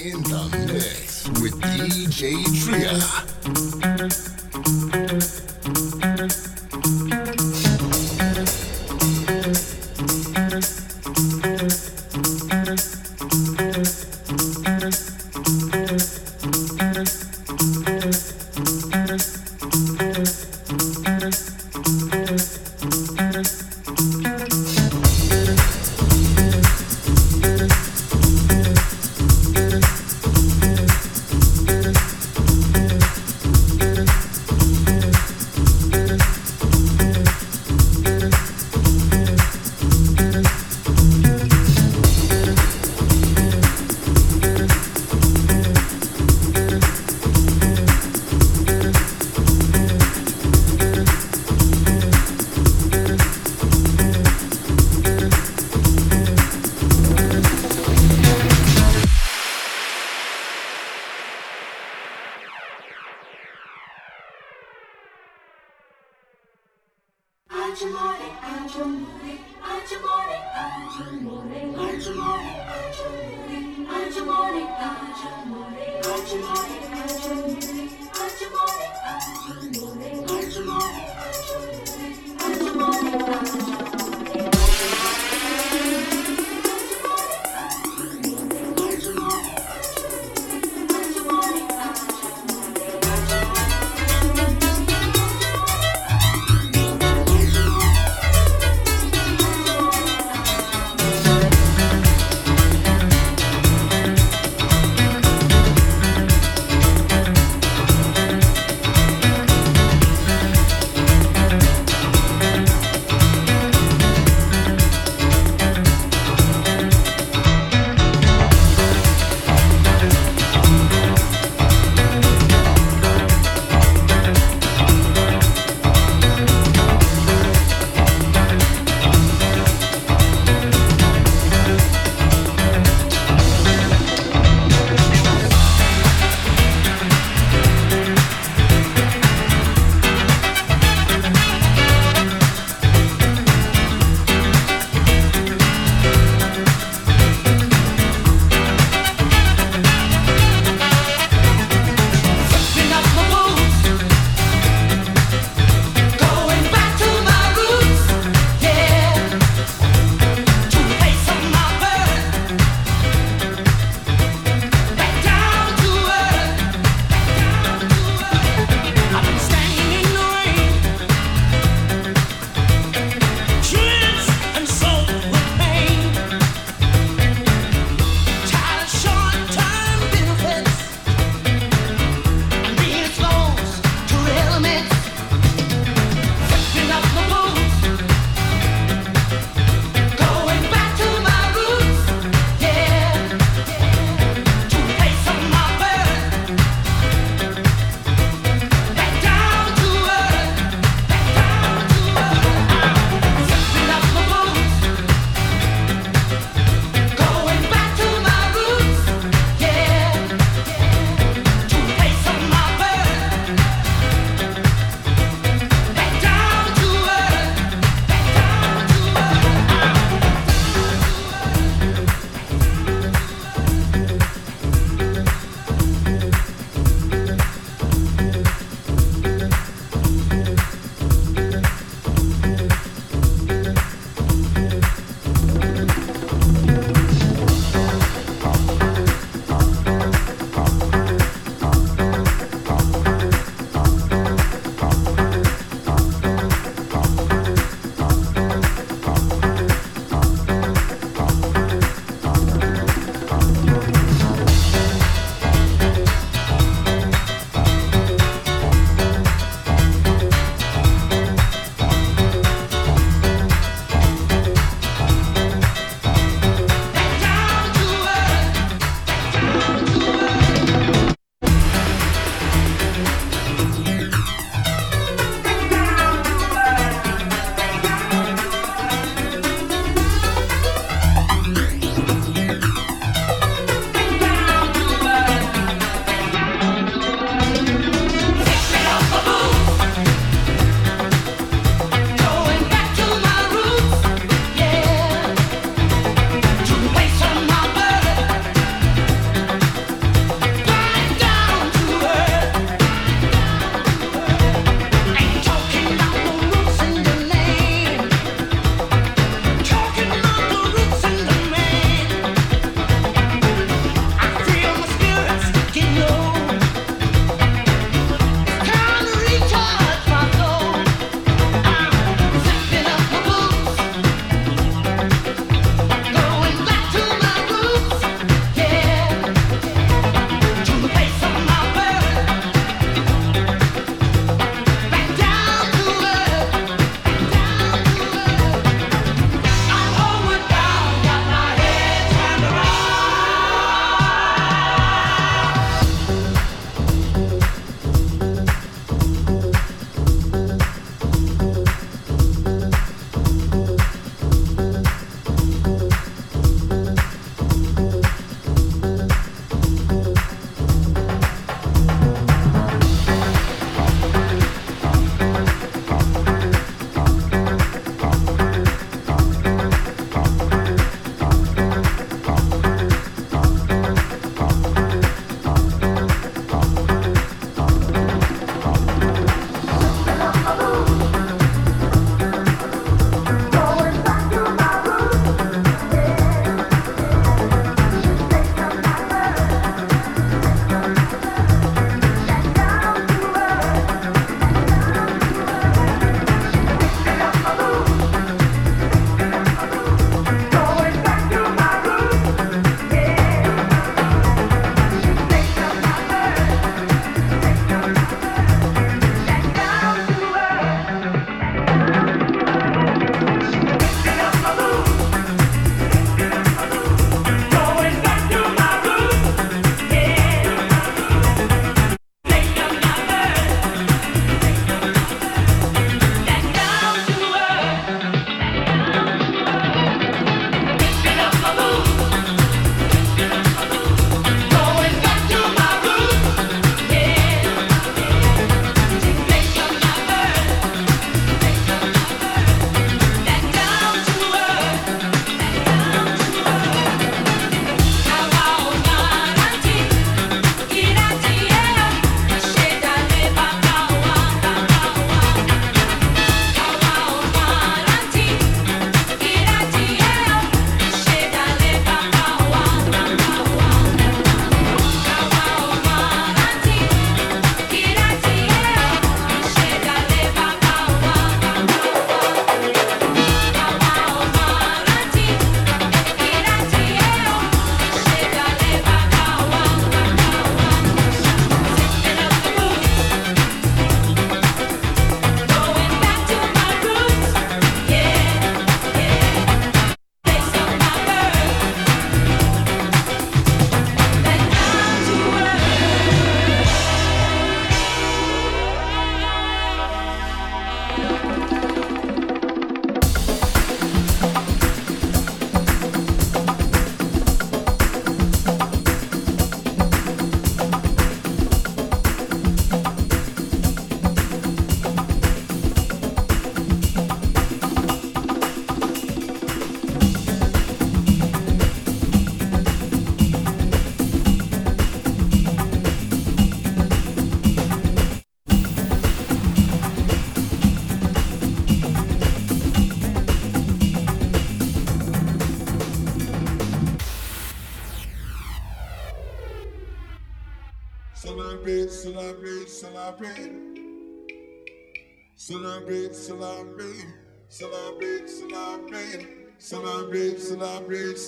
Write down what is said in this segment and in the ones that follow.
in the mix with DJ Tria.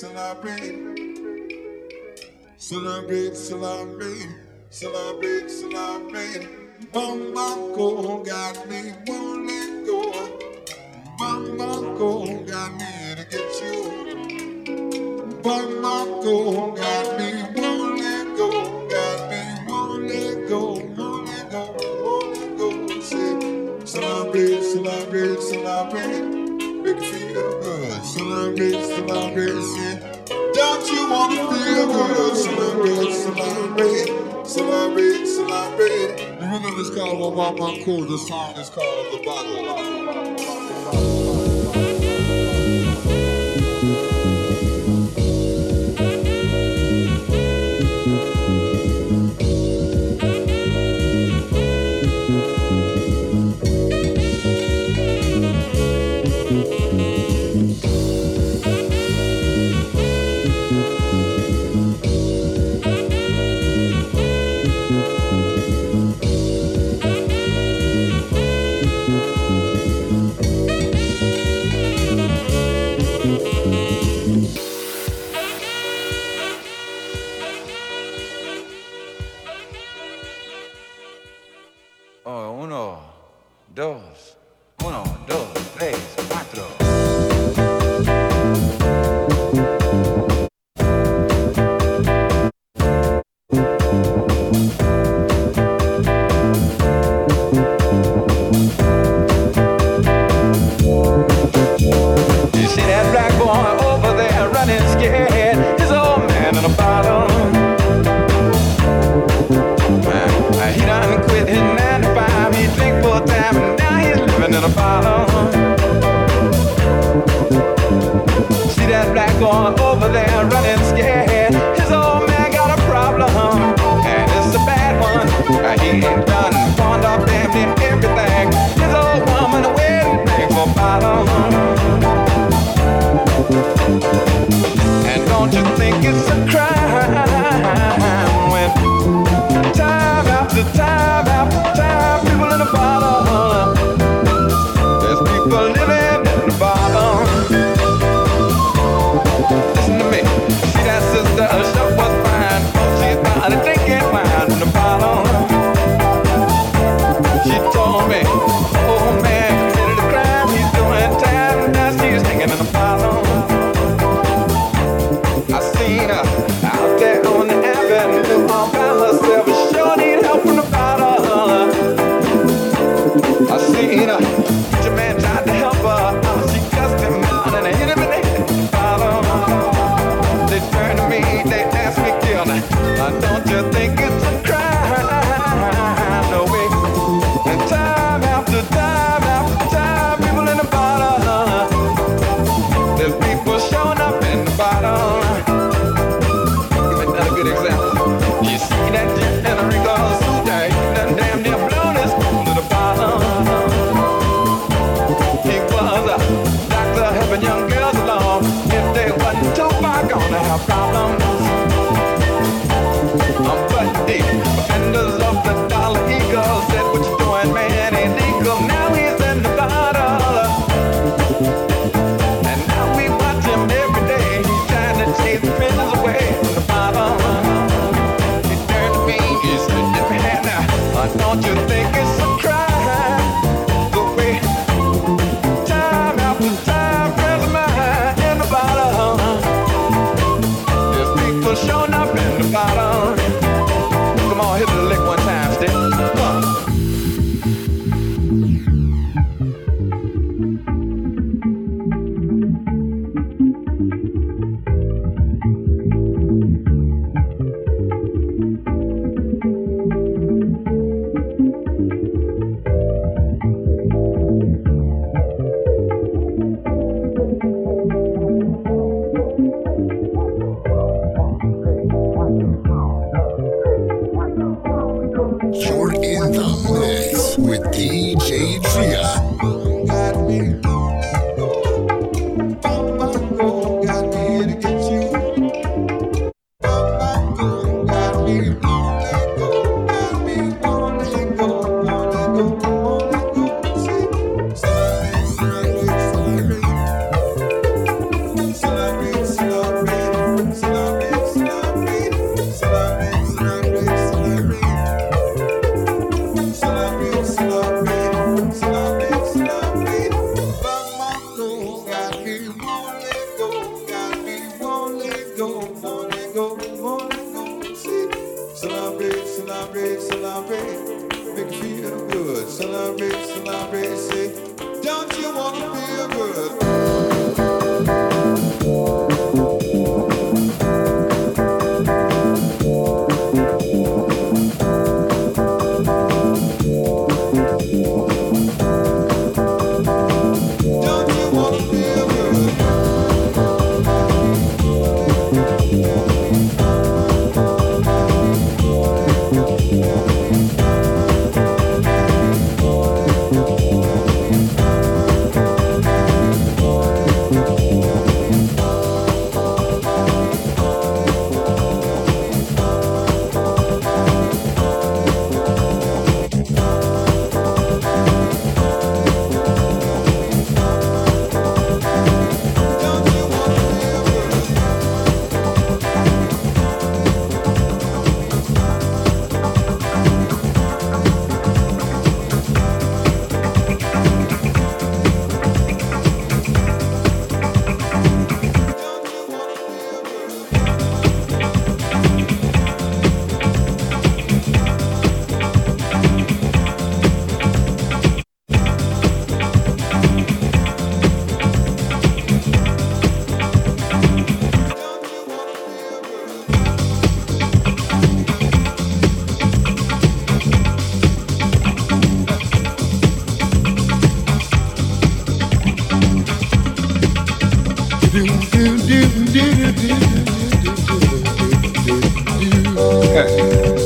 Celebrate, celebrate. Celebrate, celebrate, celebrate. Bumbuckle got me, won't let go. Got me to get you. Bumbuckle got me, Celebrate, celebrate, don't you wanna feel good? Celebrate, celebrate, celebrate, celebrate. The rhythm is called What About My Cool. The song is called The Bottle. Okay.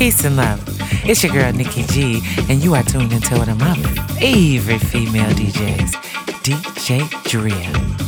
Peace and love. It's your girl Nikki G, and you are tuned into one of my favorite female DJs, DJ Drea.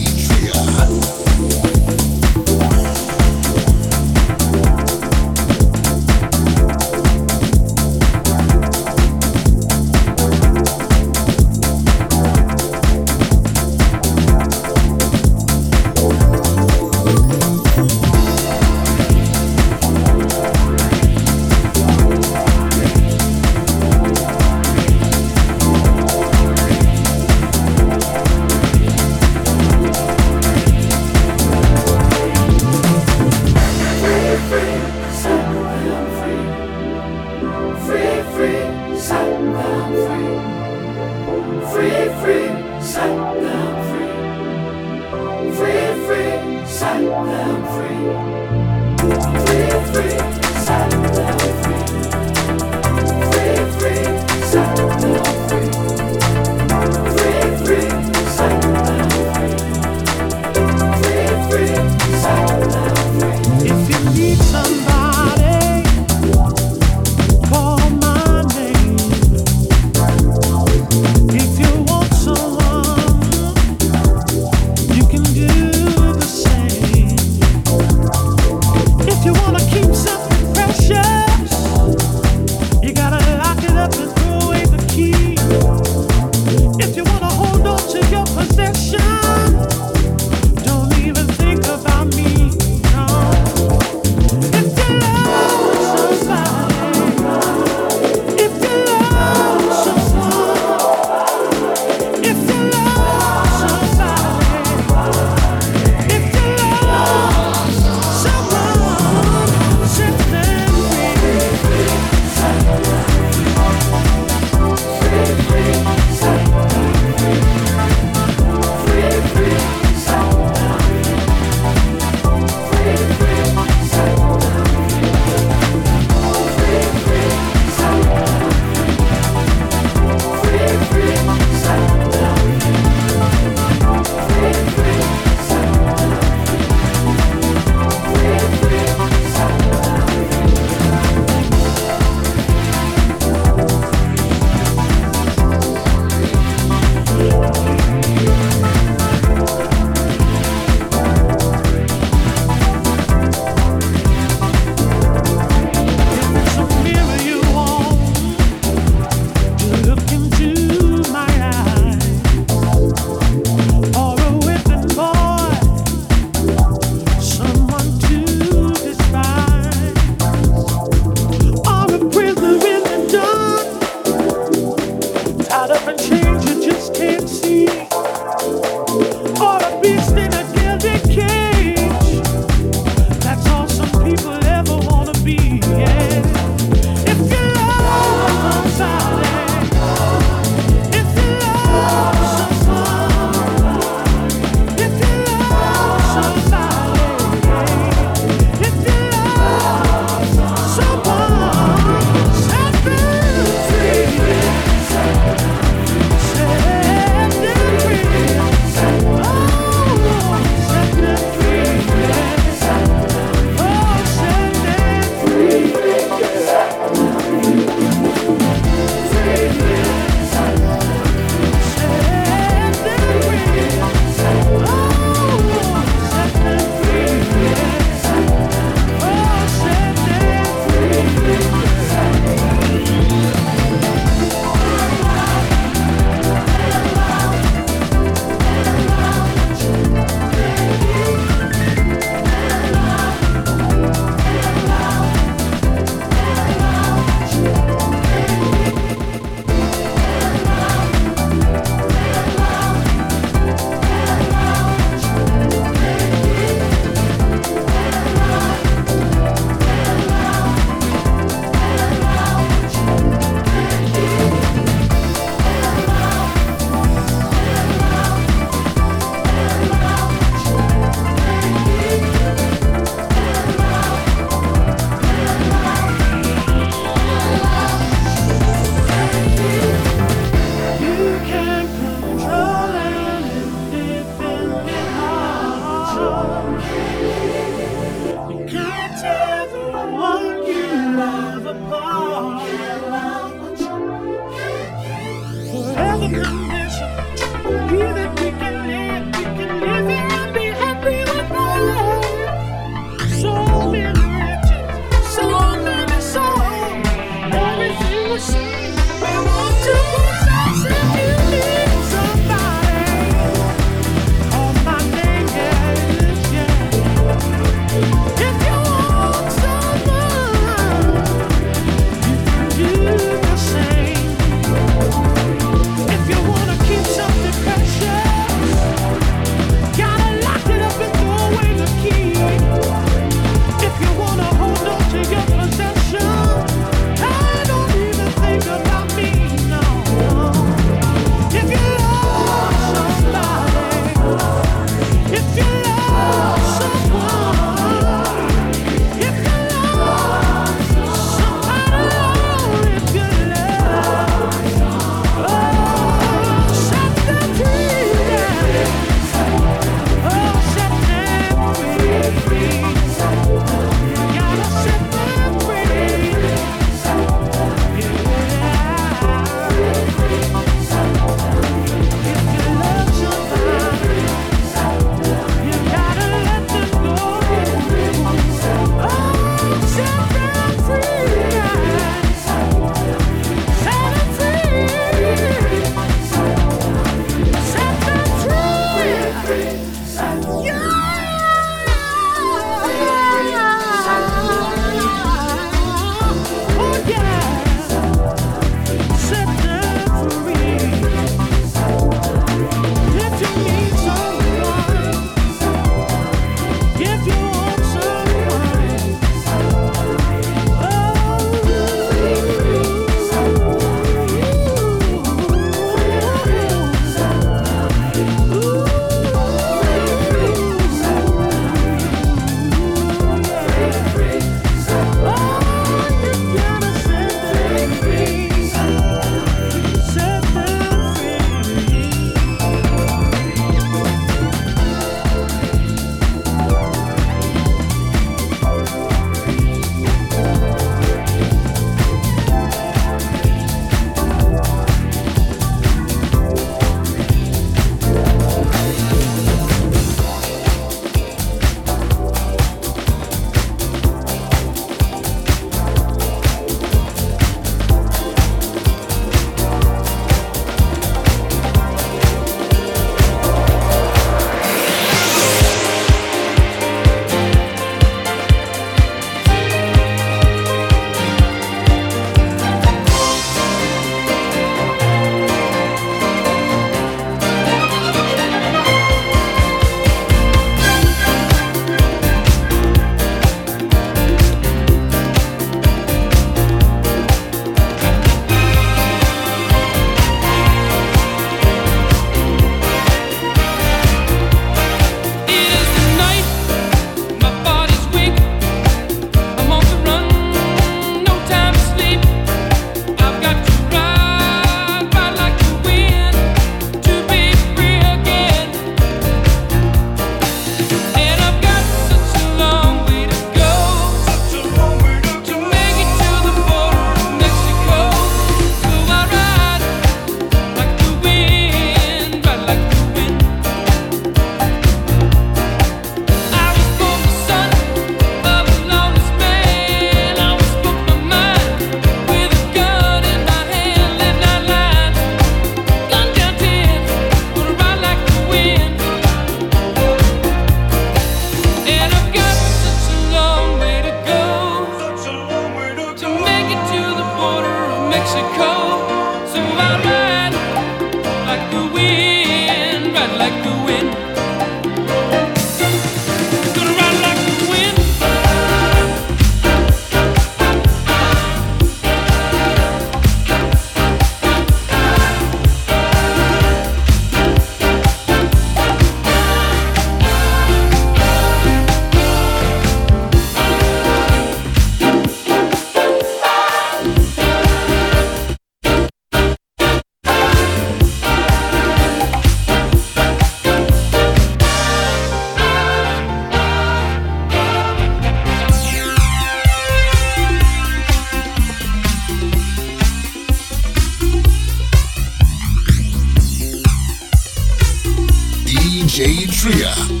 DJ Tria.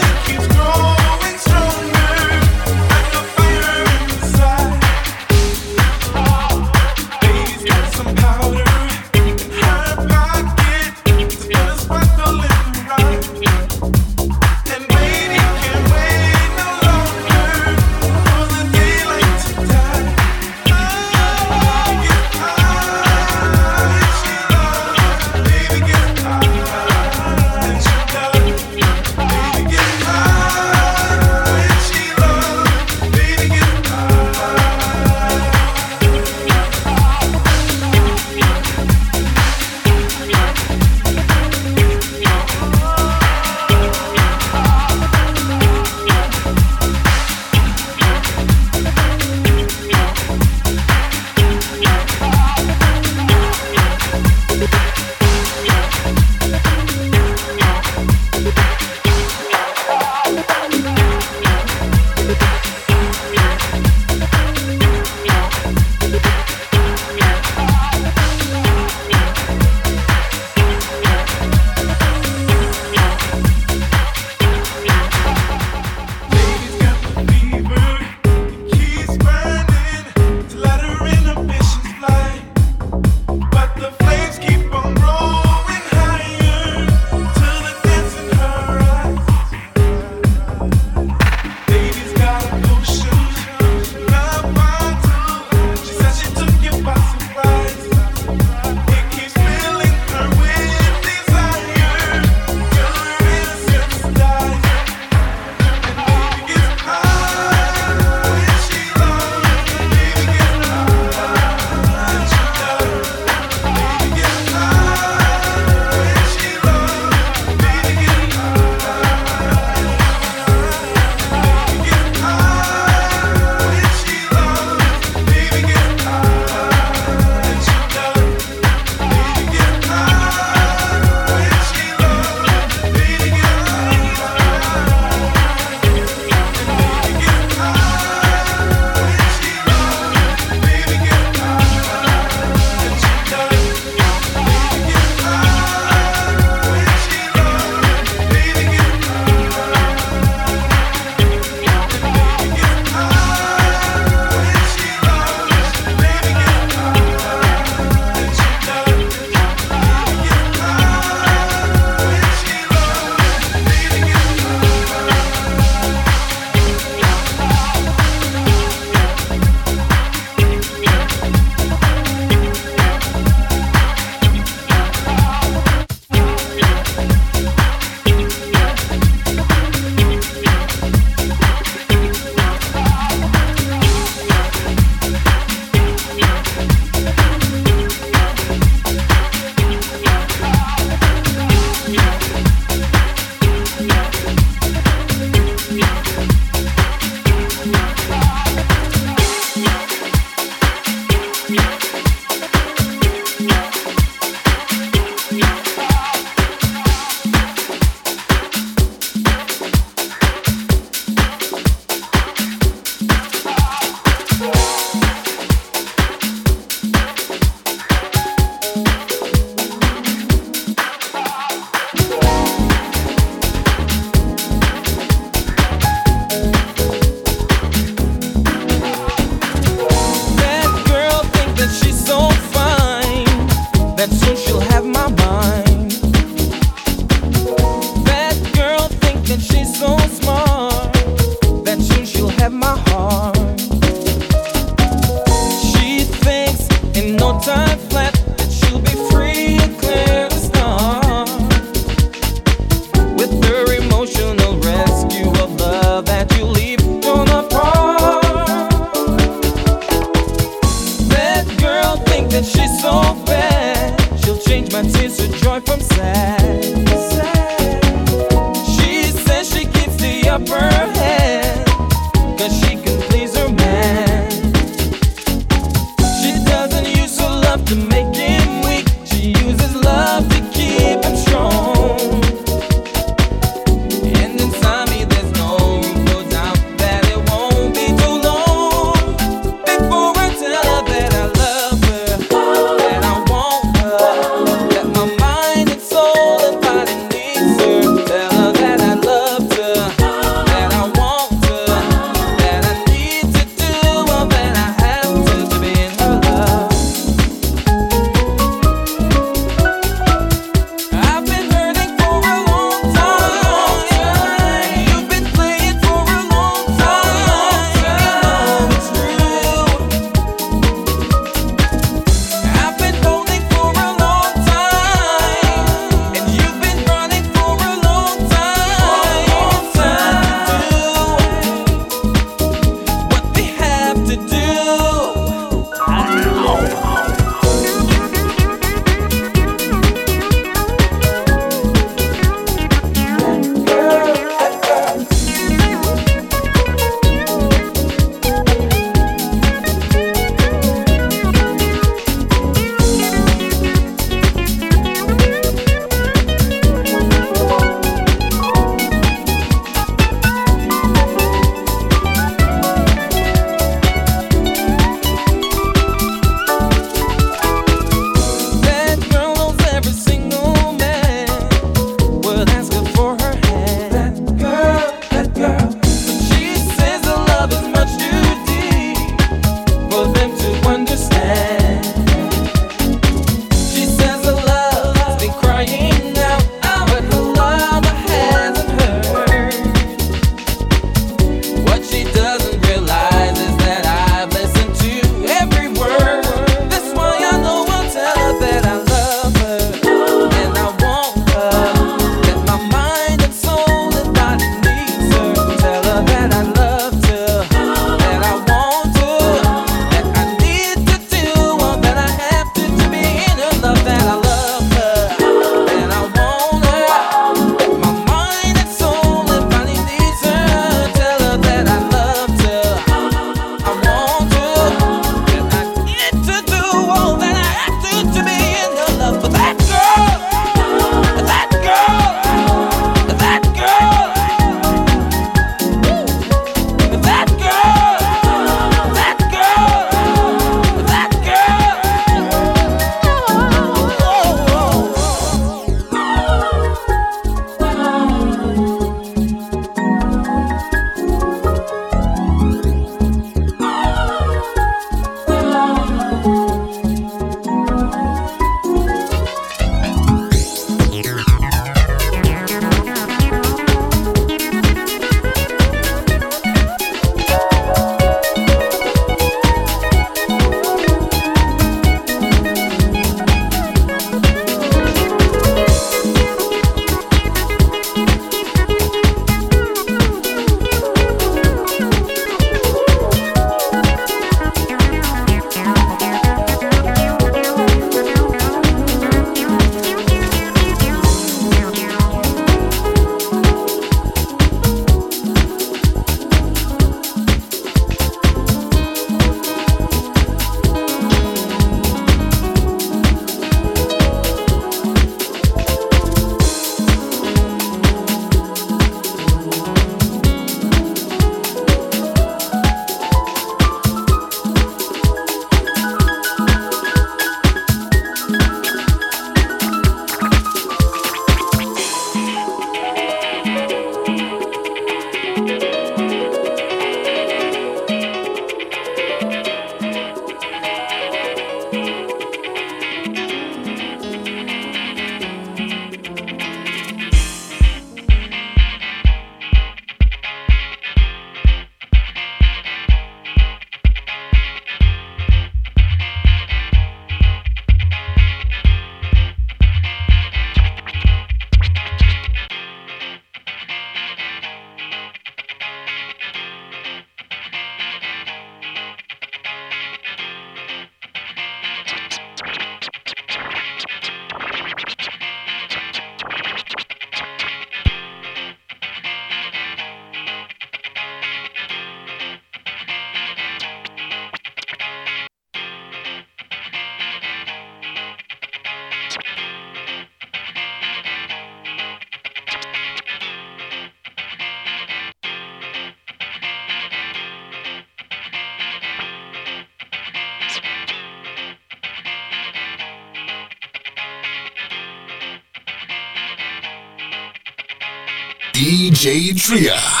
Tria.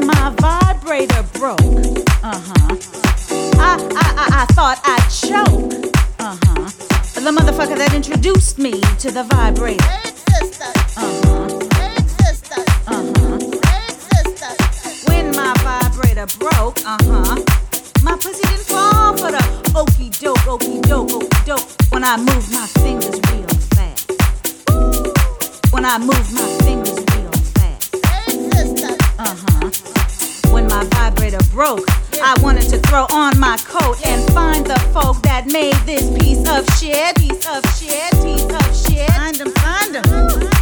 My vibrator broke, uh huh. I, I, I, I thought I'd choke, uh huh. The motherfucker that introduced me to the vibrator. Uh huh. Uh huh. When my vibrator broke, uh huh. My pussy didn't fall for the okey doke, okey doke, okey doke. When I move my fingers real fast. When I move my fingers real fast. Uh huh my vibrator broke. I wanted to throw on my coat and find the folk that made this piece of shit. Piece of shit, piece of shit. Find them, find them.